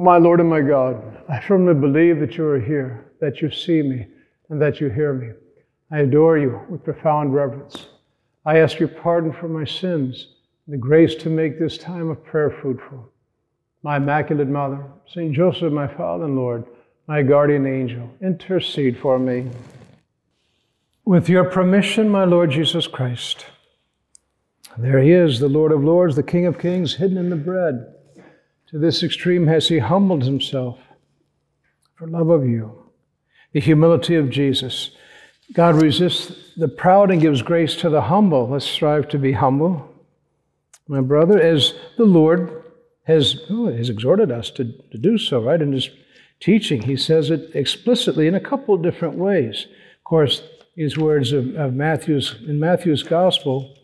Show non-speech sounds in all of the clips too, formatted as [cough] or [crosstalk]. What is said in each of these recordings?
My Lord and my God, I firmly believe that you are here, that you see me, and that you hear me. I adore you with profound reverence. I ask your pardon for my sins, and the grace to make this time of prayer fruitful. My Immaculate Mother, St. Joseph, my Father and Lord, my guardian angel, intercede for me. With your permission, my Lord Jesus Christ. There he is, the Lord of Lords, the King of Kings, hidden in the bread. To this extreme has he humbled himself for love of you. The humility of Jesus. God resists the proud and gives grace to the humble. Let's strive to be humble. My brother, as the Lord has, oh, has exhorted us to, to do so, right? In his teaching, he says it explicitly in a couple of different ways. Of course, these words of, of Matthew's, in Matthew's gospel,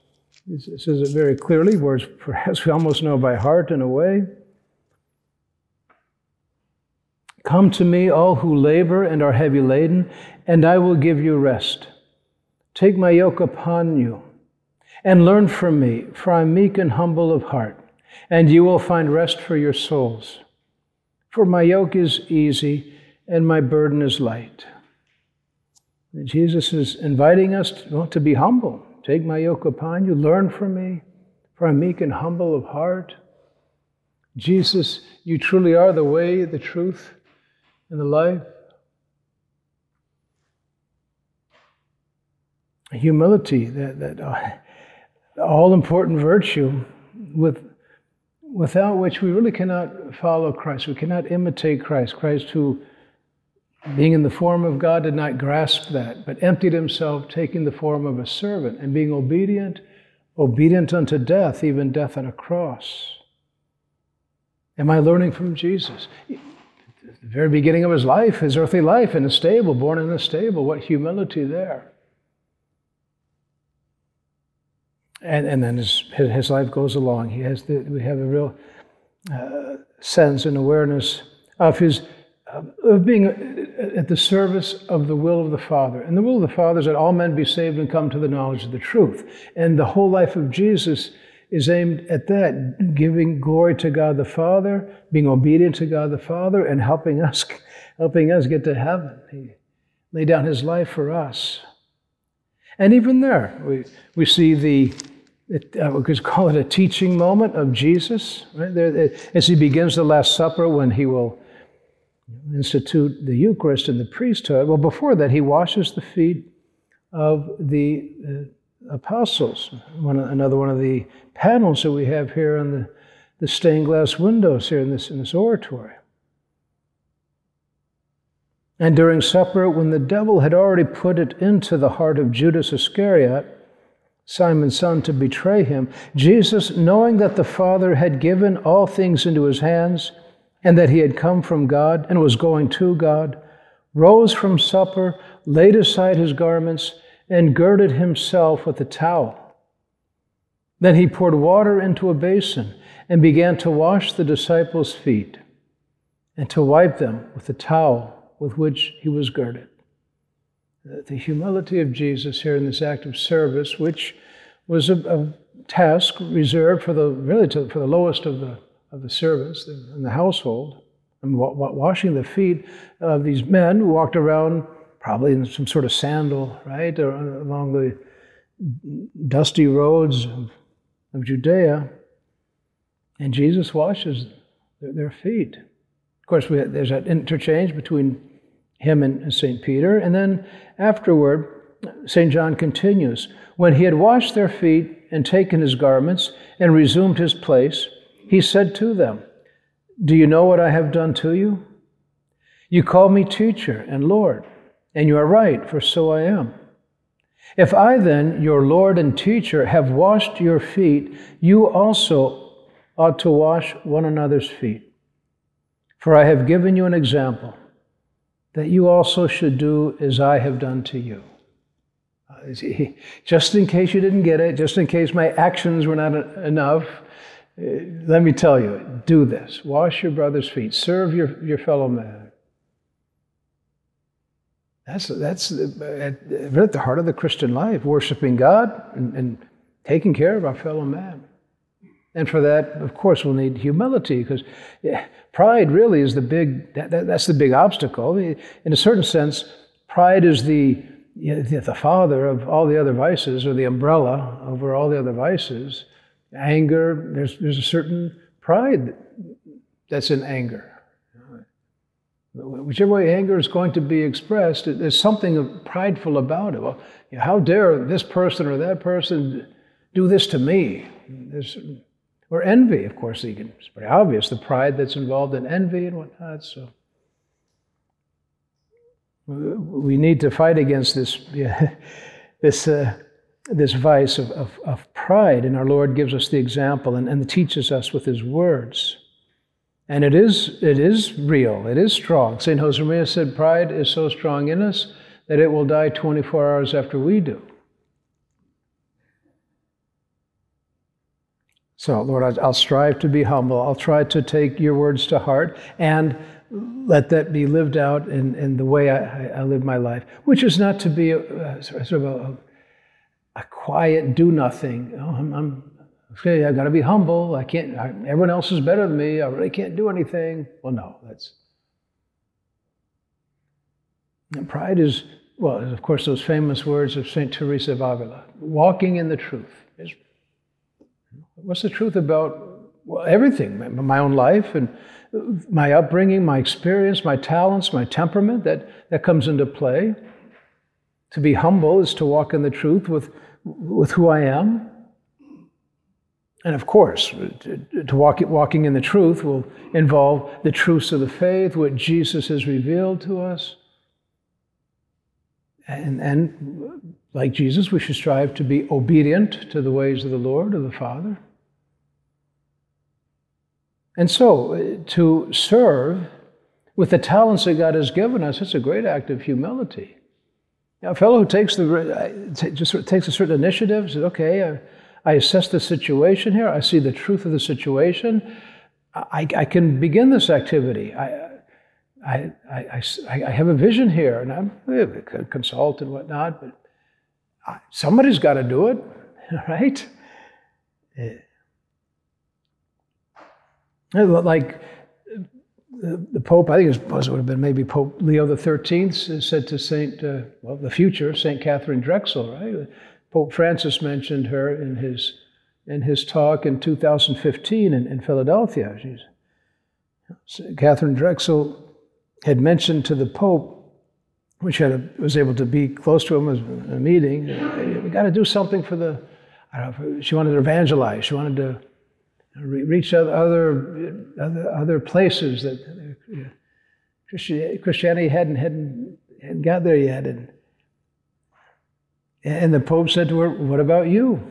it says it very clearly, words [laughs] perhaps we almost know by heart in a way. Come to me, all who labor and are heavy laden, and I will give you rest. Take my yoke upon you and learn from me, for I am meek and humble of heart, and you will find rest for your souls. For my yoke is easy and my burden is light. Jesus is inviting us to, well, to be humble. Take my yoke upon you, learn from me, for I'm meek and humble of heart. Jesus, you truly are the way, the truth, in the life. Humility, that, that uh, all important virtue with, without which we really cannot follow Christ. We cannot imitate Christ. Christ, who, being in the form of God, did not grasp that, but emptied himself, taking the form of a servant and being obedient, obedient unto death, even death on a cross. Am I learning from Jesus? The very beginning of his life, his earthly life in a stable, born in a stable. What humility there. And, and then his, his life goes along. He has the, we have a real uh, sense and awareness of his uh, of being at the service of the will of the Father. And the will of the Father is that all men be saved and come to the knowledge of the truth. And the whole life of Jesus is aimed at that, giving glory to God the Father, being obedient to God the Father, and helping us, [laughs] helping us get to heaven. He laid down his life for us. And even there, we, we see the, it, uh, we could call it a teaching moment of Jesus, right? There, as he begins the Last Supper, when he will institute the Eucharist and the priesthood. Well, before that, he washes the feet of the uh, apostles. One, another one of the panels that we have here on the, the stained glass windows here in this, in this oratory. And during supper, when the devil had already put it into the heart of Judas Iscariot, Simon's son, to betray him, Jesus, knowing that the Father had given all things into his hands, and that he had come from God and was going to God, rose from supper, laid aside his garments, and girded himself with a towel. Then he poured water into a basin and began to wash the disciples' feet and to wipe them with the towel with which he was girded. The humility of Jesus here in this act of service, which was a, a task reserved for the really to, for the lowest of the of the servants in the household, and washing the feet of these men who walked around probably in some sort of sandal, right, or uh, along the dusty roads of, of Judea. And Jesus washes their, their feet. Of course, we, there's that interchange between him and, and St. Peter. And then afterward, St. John continues When he had washed their feet and taken his garments and resumed his place, he said to them, Do you know what I have done to you? You call me teacher and Lord and you are right, for so I am. If I then, your Lord and teacher, have washed your feet, you also ought to wash one another's feet. For I have given you an example that you also should do as I have done to you. Uh, just in case you didn't get it, just in case my actions were not enough, uh, let me tell you do this. Wash your brother's feet, serve your, your fellow man. That's, that's uh, at, at the heart of the Christian life, worshiping God and, and taking care of our fellow man. And for that, of course, we'll need humility because pride really is the big, that, that, that's the big obstacle. In a certain sense, pride is the, you know, the father of all the other vices or the umbrella over all the other vices. Anger, there's, there's a certain pride that's in anger. Whichever way anger is going to be expressed, there's something prideful about it. Well, you how dare this person or that person do this to me? There's, or envy, of course, it's pretty obvious the pride that's involved in envy and whatnot. So we need to fight against this, yeah, [laughs] this, uh, this vice of, of, of, pride, and our Lord gives us the example and, and teaches us with His words. And it is, it is real, it is strong. St. Josemaria said, Pride is so strong in us that it will die 24 hours after we do. So, Lord, I'll strive to be humble. I'll try to take your words to heart and let that be lived out in, in the way I, I live my life, which is not to be a, sort of a, a quiet do nothing. Oh, I'm, I'm okay, I've got to be humble. I can't, I, everyone else is better than me. I really can't do anything. Well, no, that's. And pride is, well, of course, those famous words of St. Teresa of Avila walking in the truth. Is, what's the truth about well, everything? My own life and uh, my upbringing, my experience, my talents, my temperament, that, that comes into play. To be humble is to walk in the truth with, with who I am and of course, to walk, walking in the truth will involve the truths of the faith, what Jesus has revealed to us. And, and like Jesus, we should strive to be obedient to the ways of the Lord, of the Father. And so, uh, to serve with the talents that God has given us, it's a great act of humility. Now, a fellow who takes the uh, just takes a certain initiative says, "Okay, I assess the situation here. I see the truth of the situation. I, I can begin this activity. I, I, I, I, have a vision here, and I'm a consult and whatnot, but somebody's got to do it, [laughs] right? Eh. Like the Pope, I think it was, it would have been maybe Pope Leo Thirteenth said to Saint, uh, well, the future Saint Catherine Drexel, right? Pope Francis mentioned her in his, in his talk in 2015 in, in Philadelphia. She's, Catherine Drexel had mentioned to the Pope, which had, was able to be close to him as a meeting, we got to do something for the, know, she wanted to evangelize. She wanted to reach other, other, other places that uh, Christianity hadn't, hadn't, hadn't got there yet. And and the Pope said to her, What about you?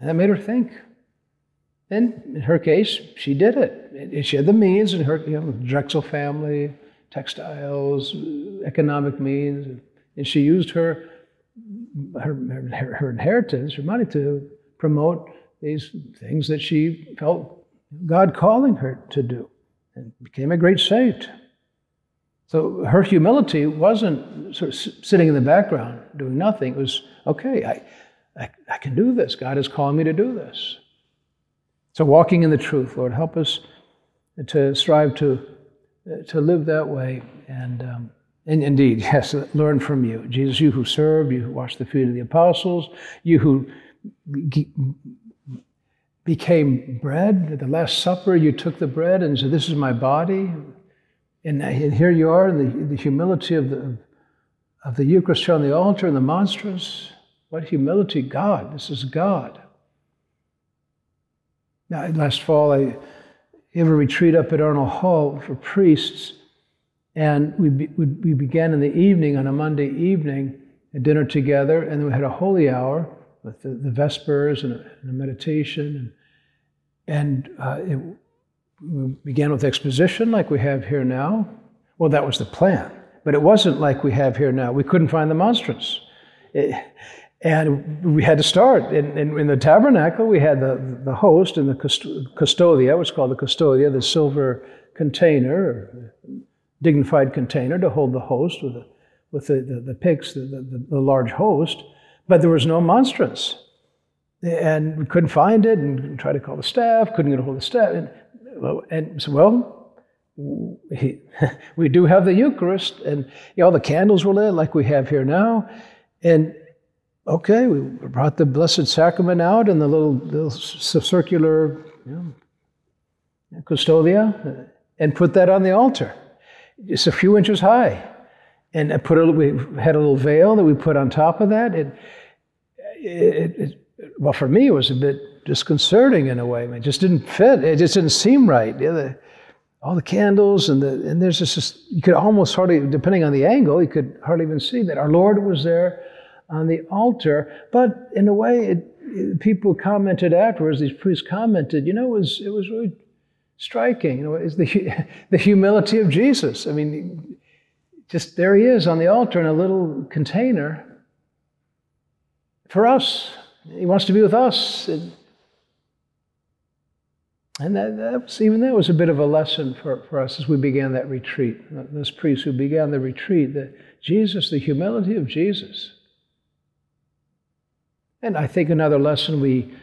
And that made her think. And in her case, she did it. She had the means, and her you know, Drexel family, textiles, economic means, and she used her, her, her, her inheritance, her money to promote these things that she felt God calling her to do, and became a great saint. So her humility wasn't sort of sitting in the background doing nothing. It was, okay, I, I, I, can do this. God is calling me to do this. So walking in the truth, Lord, help us to strive to, to live that way. And, um, and indeed, [laughs] yes, learn from you. Jesus, you who served, you who washed the feet of the apostles, you who became bread at the Last Supper, you took the bread and said, This is my body and, here you are the, the humility of the, of the Eucharist on the altar and the monstrance. What humility, God. This is God. Now, last fall, I gave a retreat up at Arnold Hall for priests, and we, be, we began in the evening, on a Monday evening, a dinner together, and then we had a holy hour with the, the Vespers and a, and a meditation. And, and uh, it, we began with exposition like we have here now. Well, that was the plan, but it wasn't like we have here now. We couldn't find the monstrance. It, and we had to start. In, in, in, the tabernacle, we had the, the host and the custodia, what's called the custodia, the silver container, dignified container to hold the host with the, with the, the, the pyx, the, the, the large host, but there was no monstrance. and we couldn't find it and tried to call the staff, couldn't get a hold of the staff. And, and so, well, [laughs] we, do have the Eucharist, and you know, the candles were lit like we have here now. And okay, we brought the Blessed Sacrament out in the little, little circular you know, custodia and put that on the altar. It's a few inches high. And I put a, we had a little veil that we put on top of that. It, it, it, well, for me, it was a bit disconcerting in a way. It just didn't fit. It just didn't seem right. Yeah, the, all the candles and the and there's just you could almost hardly, depending on the angle, you could hardly even see that our Lord was there on the altar. But in a way, it, it, people commented afterwards. These priests commented, you know, it was it was really striking. You know, is the [laughs] the humility of Jesus. I mean, just there he is on the altar in a little container for us. He wants to be with us. And, and that, that was, even that was a bit of a lesson for, for us as we began that retreat. Those priests who began the retreat, that Jesus, the humility of Jesus. And I think another lesson we,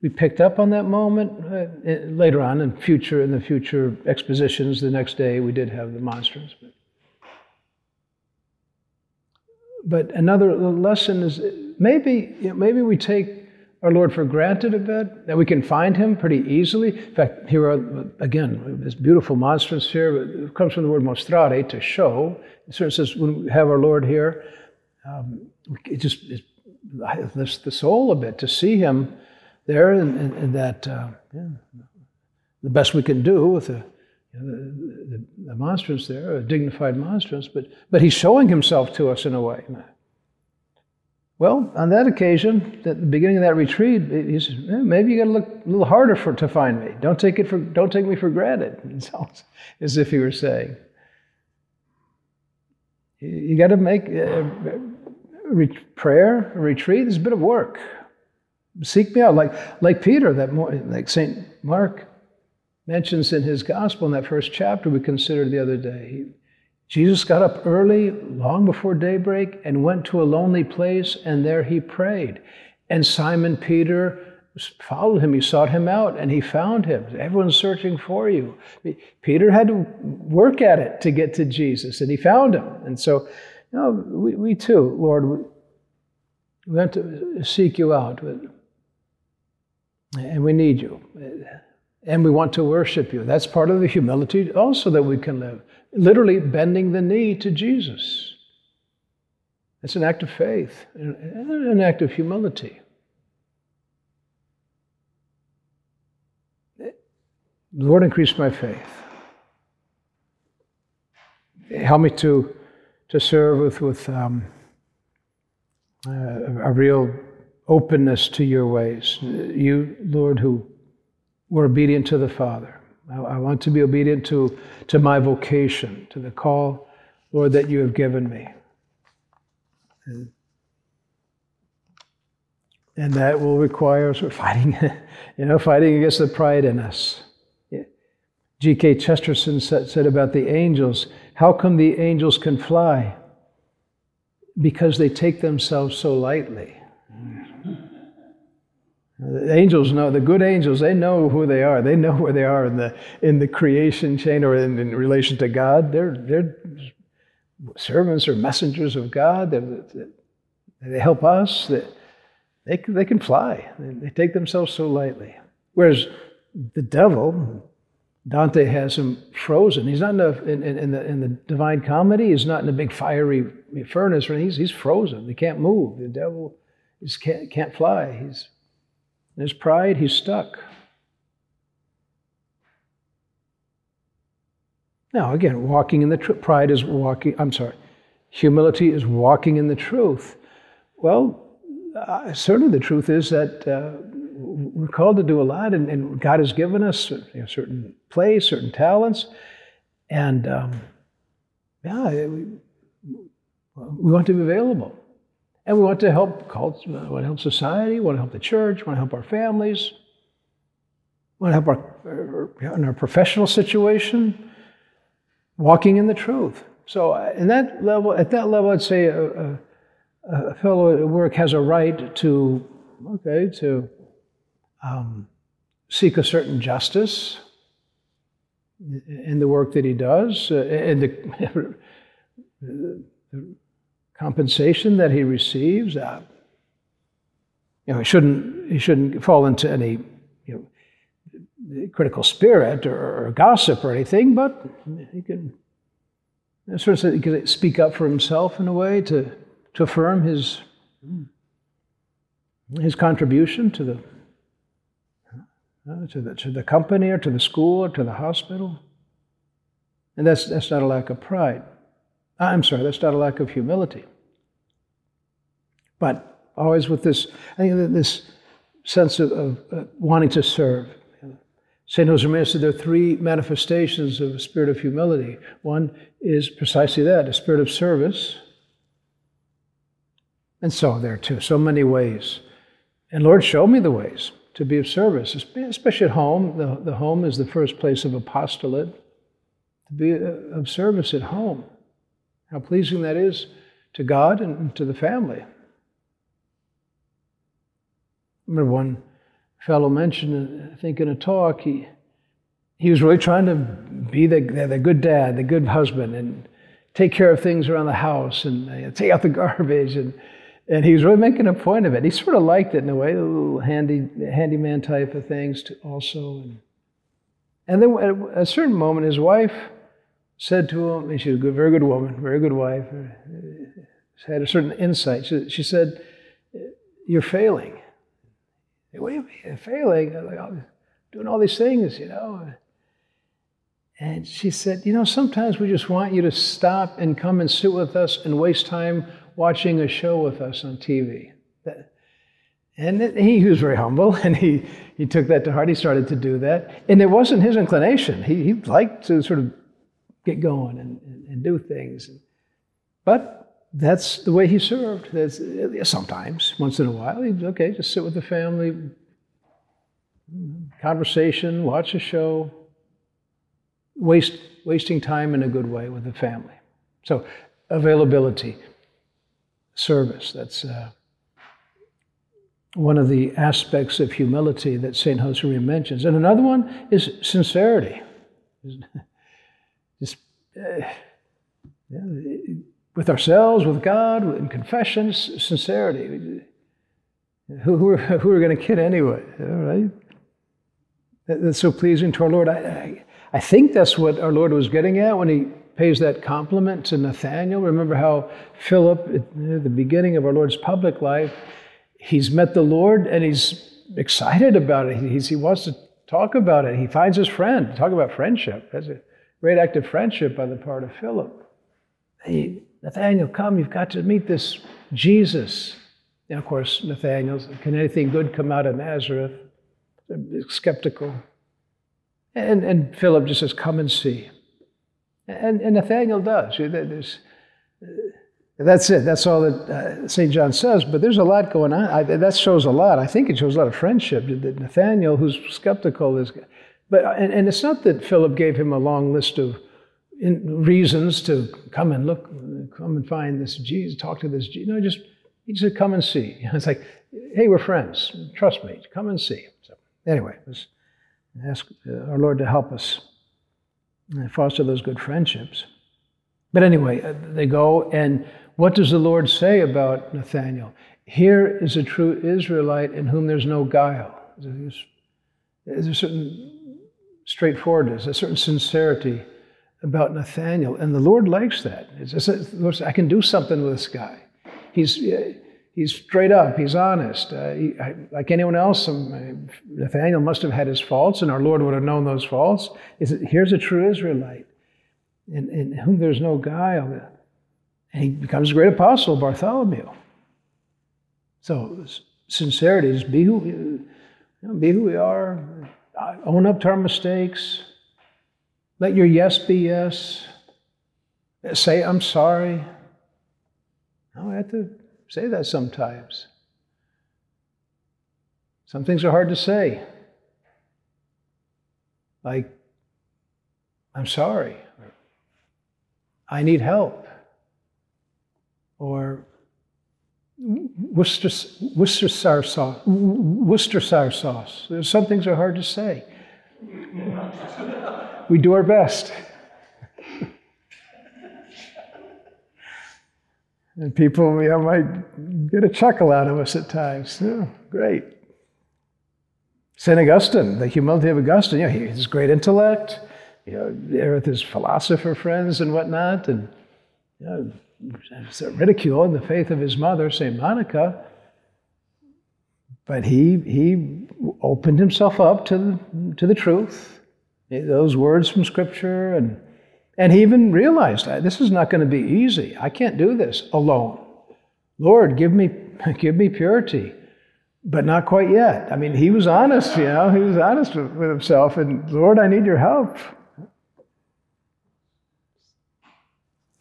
we picked up on that moment uh, later on in future in the future expositions. The next day we did have the monstrance. But, but another lesson is maybe you know, maybe we take our Lord for granted a bit, that we can find him pretty easily. In fact, here are, again, this beautiful monstrance here. It comes from the word mostrare, to show. It sort of says, when we have our Lord here, um, it just it lifts the soul a bit to see him there, and, and, and that uh, yeah, the best we can do with the, you know, the, the, the monstrance there, a dignified monstrance, but, but he's showing himself to us in a way. Well, on that occasion, at the beginning of that retreat, he said, eh, "Maybe you got to look a little harder for to find me. Don't take it for don't take me for granted." [laughs] Almost as if he were saying, "You got to make a, a prayer, a retreat. It's a bit of work. Seek me out, like like Peter, that like Saint Mark mentions in his gospel in that first chapter we considered the other day. Jesus got up early, long before daybreak, and went to a lonely place, and there he prayed. And Simon Peter followed him. He sought him out, and he found him. Everyone's searching for you. Peter had to work at it to get to Jesus, and he found him. And so, you know, we, we too, Lord, we, want to seek you out, and we need you. And we want to worship you. That's part of the humility also that we can live literally bending the knee to Jesus. It's an act of faith, an act of humility. The Lord, increase my faith. Help me to, to serve with, with um, uh, a real openness to your ways. You, Lord, who were obedient to the Father. I, I want to be obedient to, to my vocation, to the call, Lord, that you have given me. And, and that will require of fighting, [laughs] you know, fighting against the pride in us. G.K. Chesterton said, said about the angels, how come the angels can fly? Because they take themselves so lightly. The angels know, the good angels, they know who they are. They know where they are in the, in the creation chain or in, in relation to God. They're, they're servants or messengers of God. They're, they help us. They, they, they can fly. They take themselves so lightly. Whereas the devil, Dante has him frozen. He's not in the, in, in, the, in the Divine Comedy, he's not in a big fiery furnace. He's, he's frozen. He can't move. The devil is, can't, can't fly. He's in his pride, he's stuck. Now, again, walking in the truth. Pride is walking, I'm sorry, humility is walking in the truth. Well, uh, certainly the truth is that uh, we're called to do a lot, and, and God has given us you know, certain place, certain talents, and um, yeah, we, we want to be available. And we want to help cults, we want to help society, we want to help the church, we want to help our families, we want to help our, in our professional situation, walking in the truth. So, uh, in that level, at that level, I'd say a, a, a fellow at work has a right to, okay, to um, seek a certain justice in the work that he does, uh, and the, [laughs] the, compensation that he receives. Uh, you know, he shouldn't he shouldn't fall into any you know, critical spirit or, or gossip or anything, but he can sort of he can speak up for himself in a way to to affirm his his contribution to the uh, to the, to the company or to the school or to the hospital. And that's, that's not a lack of pride. I'm sorry, that's not a lack of humility. But always with this, I think this sense of, of uh, wanting to serve. St. Josemaria said there are three manifestations of a spirit of humility. One is precisely that, a spirit of service. And so there too, so many ways. And Lord, show me the ways to be of service, especially at home. The, the home is the first place of apostolate. To be uh, of service at home. How pleasing that is to God and to the family. I remember one fellow mentioned, I think in a talk, he, he was really trying to be the, the good dad, the good husband, and take care of things around the house and uh, take out the [laughs] garbage and and he was really making a point of it. He sort of liked it in a way, a little handy, handyman type of things to also. And, and then at a certain moment, his wife said to him, and she's a good, very good woman, very good wife, uh, had a certain insight. She, she said, "You're failing." What do you mean failing? Like, I'm doing all these things, you know. And she said, You know, sometimes we just want you to stop and come and sit with us and waste time watching a show with us on TV. And he was very humble, [laughs] and he, he took that to heart. He started to do that. And it wasn't his inclination. He, he liked to sort of get going and, and, and do things. But that's the way he served. That's, sometimes, once in a while, he'd, okay, just sit with the family, conversation, watch a show, waste, wasting time in a good way with the family. So, availability service. That's uh, one of the aspects of humility that St. Josemaria mentions. And another one is sincerity. [sighs] With ourselves, with God, in confessions, sincerity. Who, who, are, who are going to kid anyway? All right? That, that's so pleasing to our Lord. I, I, I think that's what our Lord was getting at when he pays that compliment to Nathaniel. Remember how Philip, at the beginning of our Lord's public life, he's met the Lord and he's excited about it. He's, he wants to talk about it. He finds his friend. Talk about friendship. That's a great act of friendship on the part of Philip. Hey, Nathaniel, come, you've got to meet this Jesus. And of course, Nathaniel, can anything good come out of Nazareth? Skeptical. And, and Philip just says, Come and see. And, and Nathaniel does. There's, that's it. That's all that uh, St. John says. But there's a lot going on. I, that shows a lot. I think it shows a lot of friendship. Nathaniel, who's skeptical, is. But and, and it's not that Philip gave him a long list of reasons to come and look, come and find this Jesus, talk to this Jesus. No, just he just said, "Come and see." [laughs] It's like, "Hey, we're friends. Trust me. Come and see." So anyway, let's ask uh, our Lord to help us foster those good friendships. But anyway, uh, they go, and what does the Lord say about Nathaniel? Here is a true Israelite in whom there's no guile. There's, there's a certain straightforwardness, a certain sincerity about Nathaniel, and the Lord likes that. It's, I can do something with this guy. He's he's straight up, he's honest. Uh, he, like anyone else, um, Nathaniel must have had his faults, and our Lord would have known those faults. Is here's a true Israelite in, in whom there's no guile. And he becomes a great apostle, Bartholomew. So, sincerity is be who, you know, be who we are, own up to our mistakes, let your yes be yes, say, I'm sorry. No, I have to say that sometimes. Some things are hard to say. Like, I'm sorry. I need help. Or Worcestershire, Worcestershire sauce. Worcestershire sauce. Some things are hard to say. we do our best. and people you know, might get a chuckle out of us at times. Oh, great. St. Augustine, the humility of Augustine, you know, has great intellect, you know, there with his philosopher friends and whatnot, and you know, ridiculing the faith of his mother, St. Monica. But he, he opened himself up to the, to the truth, those words from Scripture, and, and he even realized this is not going to be easy. I can't do this alone. Lord, give me, [laughs] give me purity, but not quite yet. I mean, he was honest, you know, he was honest with himself, and Lord, I need your help.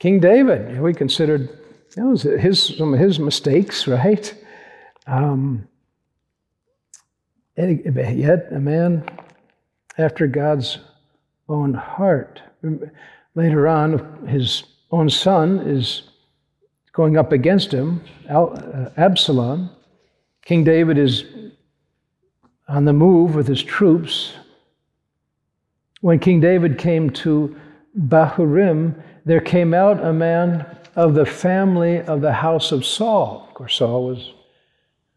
King David, we considered you know, his, some of his mistakes, right? Um, yet a man after God's own heart. Later on, his own son is going up against him, uh, Absalom. King David is on the move with his troops. When King David came to Bahurim, there came out a man of the family of the house of Saul. Of course, Saul was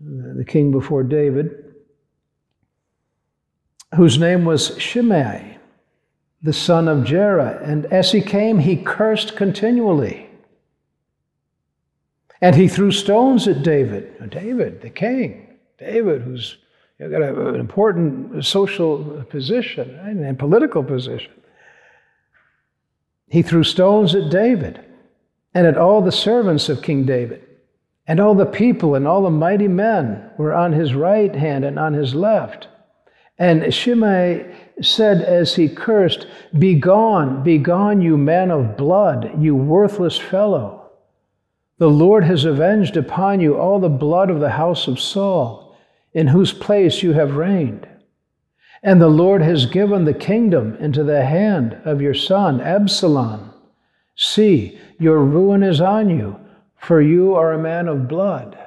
the king before David, whose name was Shimei, the son of Gera. And as he came, he cursed continually. And he threw stones at David. David, the king, David, who's got an important social position and political position. He threw stones at David and at all the servants of King David. And all the people and all the mighty men were on his right hand and on his left. And Shimei said as he cursed, Begone, begone, you man of blood, you worthless fellow. The Lord has avenged upon you all the blood of the house of Saul, in whose place you have reigned. And the Lord has given the kingdom into the hand of your son, Absalom. See, your ruin is on you, for you are a man of blood.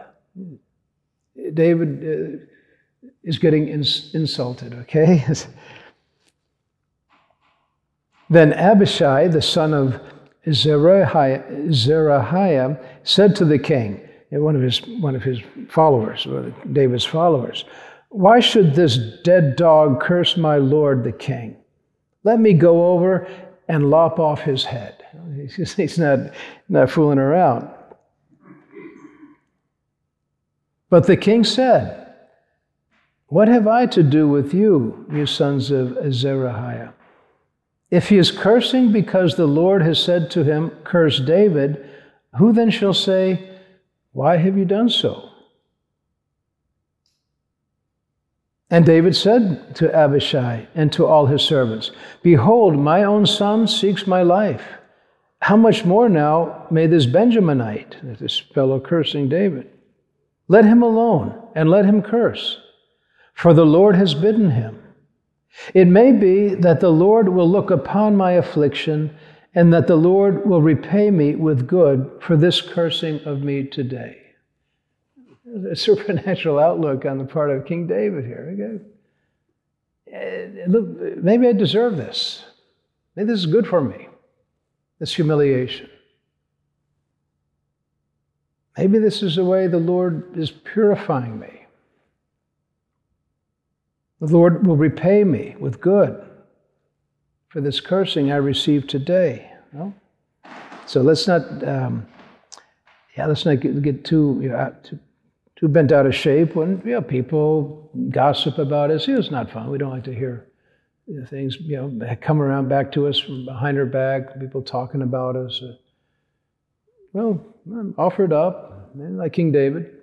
David uh, is getting ins- insulted, okay? [laughs] then Abishai, the son of Zerahiah, Zerahiah, said to the king, one of his, one of his followers, David's followers, why should this dead dog curse my lord the king? Let me go over and lop off his head. [laughs] He's, not, not fooling around. But the king said, What have I to do with you, you sons of Zerahiah? If he is cursing because the Lord has said to him, Curse David, who then shall say, Why have you done so? And David said to Abishai and to all his servants, Behold, my own son seeks my life. How much more now may this Benjaminite, this fellow cursing David, let him alone and let him curse, for the Lord has bidden him. It may be that the Lord will look upon my affliction and that the Lord will repay me with good for this cursing of me today a supernatural outlook on the part of King David here. Uh, maybe I deserve this. Maybe this is good for me, this humiliation. Maybe this is the way the Lord is purifying me. The Lord will repay me with good for this cursing I received today. No? So let's not, um, yeah, let's not get, get too, you know, too too bent out of shape when you know, people gossip about us. It's not fun. We don't like to hear things you know come around back to us from behind our back. People talking about us. Uh, well, I'm offered up, like King David.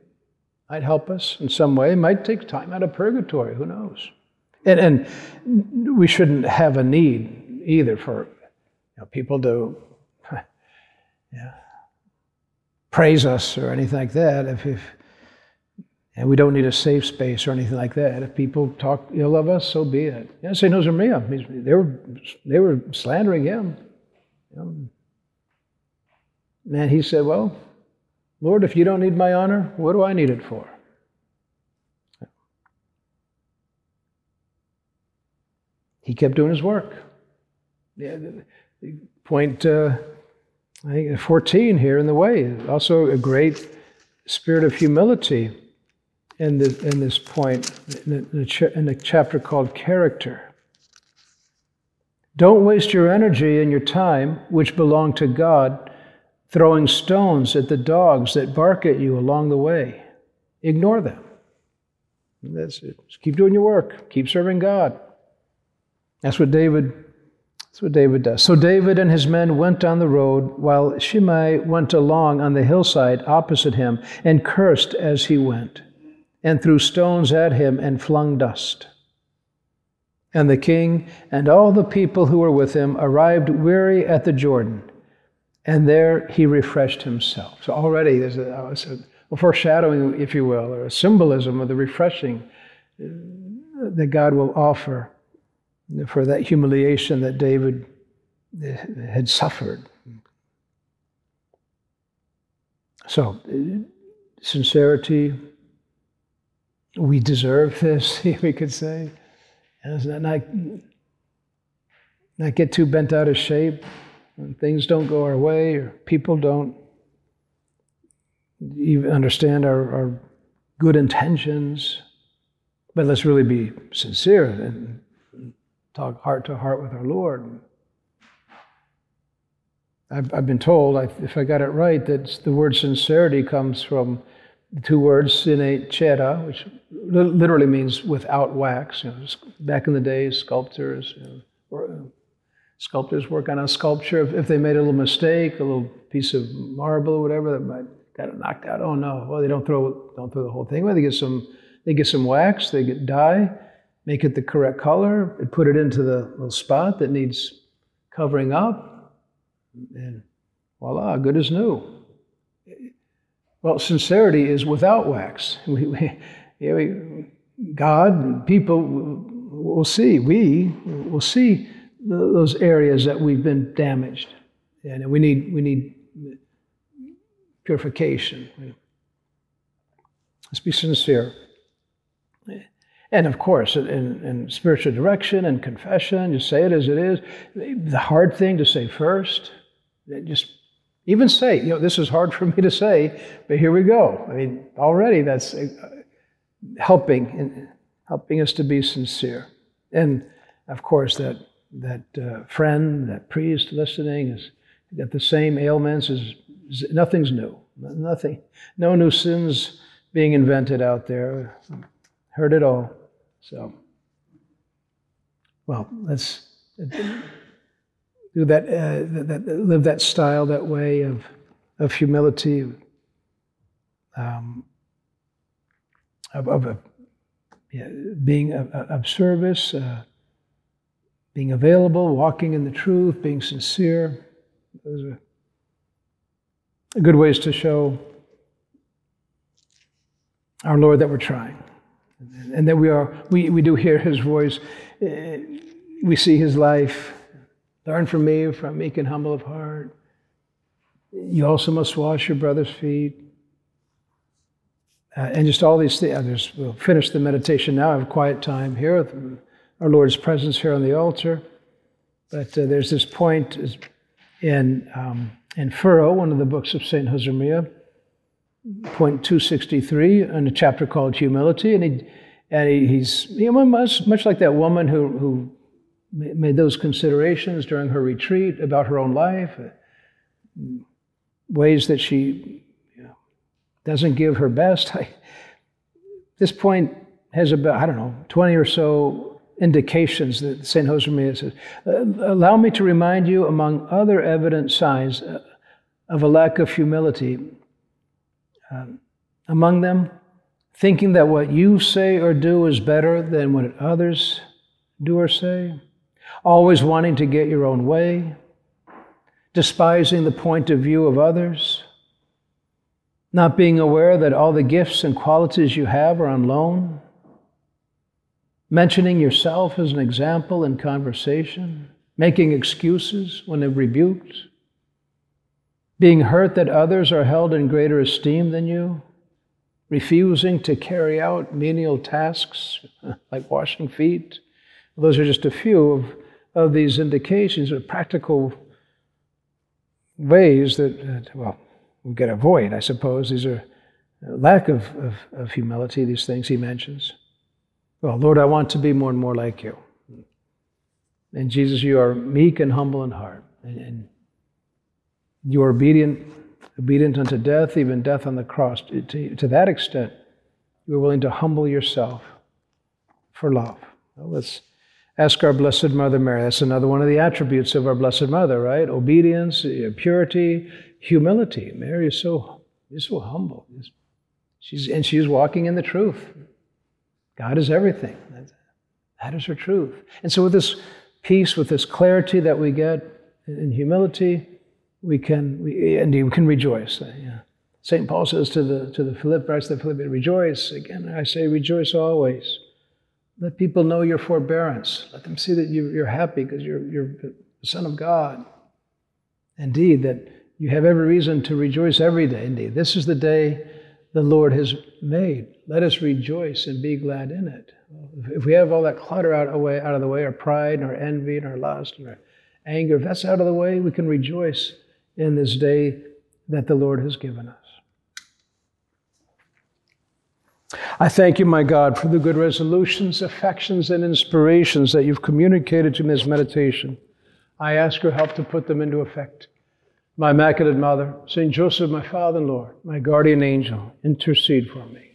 Might help us in some way. Might take time out of purgatory. Who knows? And, and we shouldn't have a need either for you know, people to [laughs] yeah, praise us or anything like that. If, if and we don't need a safe space or anything like that. If people talk ill of us, so be it. Yeah, St. Josemaria, they were, they were slandering him. And he said, Well, Lord, if you don't need my honor, what do I need it for? He kept doing his work. Point uh, I think 14 here in the way. Also, a great spirit of humility in, the, in this point, in the, ch- in chapter called Character. Don't waste your energy and your time, which belong to God, throwing stones at the dogs that bark at you along the way. Ignore them. That's it. Just keep doing your work. Keep serving God. That's what David. That's what David does. So David and his men went down the road, while Shimei went along on the hillside opposite him and cursed as he went, and threw stones at him and flung dust. And the king and all the people who were with him arrived weary at the Jordan, and there he refreshed himself. So already there's a, a foreshadowing, if you will, or a symbolism of the refreshing uh, that God will offer for that humiliation that David uh, had suffered. So, sincerity, we deserve this, [laughs] we could say. And not, not get too bent out of shape when things don't go our way or people don't even understand our, our good intentions. But let's really be sincere and talk heart to heart with our Lord. I've, I've been told, if I got it right, that the word sincerity comes from the two words sine cera, which literally means without wax. You know, back in the day, sculptors, you know, or, uh, sculptors work on a sculpture. If, if, they made a little mistake, a little piece of marble or whatever that might got it knocked out. Oh no! Well, they don't throw don't throw the whole thing. away. they get some they get some wax, they get dye, make it the correct color, and put it into the little spot that needs covering up, and voila, good as new. Well, sincerity is without wax. [laughs] We, we, we, God people will see, we will see those areas that we've been damaged. And we need, we need purification. Let's be sincere. And of course, in, in, spiritual direction and confession, just say it as it is. The hard thing to say first, just even say, you know, this is hard [laughs] for me to say, but here we go. I mean, already that's uh, helping, helping us to be sincere. And of course, that that uh, friend, that priest listening, has got the same ailments. Is nothing's new. Nothing. No new sins being invented out there. Heard it all. So, well, let's that, uh, that, live that style, that way of, of humility, um, of, of a, yeah, being of, of service, uh, being available, walking in the truth, being sincere. Those are good ways to show our Lord that we're trying. And that we are we, we do hear his voice. Uh, we see his life Learn from me, from meek and humble of heart. You also must wash your brother's feet. Uh, and just all these things. We'll finish the meditation now. I have quiet time here with our Lord's presence here on the altar. But uh, there's this point in, um, in Furrow, one of the books of St. Josemaria, point 263, in a chapter called Humility. And, he, and he, he's you know, much, much like that woman who, who made those considerations during her retreat about her own life, ways that she you know, doesn't give her best. [laughs] I, this point has about, I don't know, 20 or so indications that St. Josemaria says, uh, allow me to remind you, among other evident signs uh, of a lack of humility, um, among them, thinking that what you say or do is better than what others do or say, always wanting to get your own way, despising the point of view of others, not being aware that all the gifts and qualities you have are on loan, mentioning yourself as an example in conversation, making excuses when rebuked, being hurt that others are held in greater esteem than you, refusing to carry out menial tasks [laughs] like washing feet. Those are just a few of, of these indications of practical ways that, well, we can avoid, I suppose. These are uh, lack of, of, of humility, these things he mentions. Well, Lord, I want to be more and more like you. And Jesus, you are meek and humble in heart. And, and you are obedient, obedient unto death, even death on the cross. To, to, to that extent, you are willing to humble yourself for love. Well, let's ask our Blessed Mother Mary. That's another one of the attributes of our Blessed Mother, right? Obedience, purity, humility. Mary is so, is so humble. She's, and she's walking in the truth. God is everything. That is her truth. And so, with this peace, with this clarity that we get in humility, we can, we, indeed, we can rejoice. Uh, yeah. St. Paul says to the, to the Philippians, the Philippians, rejoice. Again, I say, rejoice always. Let people know your forbearance. Let them see that you, are happy because you're, you're the Son of God. Indeed, that you have every reason to rejoice every day. Indeed, this is the day the Lord has made. Let us rejoice and be glad in it. If we have all that clutter out of out of the way our pride and our envy and our lust and our anger, if that's out of the way, we can rejoice in this day that the Lord has given us. I thank you, my God, for the good resolutions, affections, and inspirations that you've communicated to me in this meditation. I ask your help to put them into effect. My Immaculate Mother, St. Joseph, my Father and Lord, my guardian angel, intercede for me.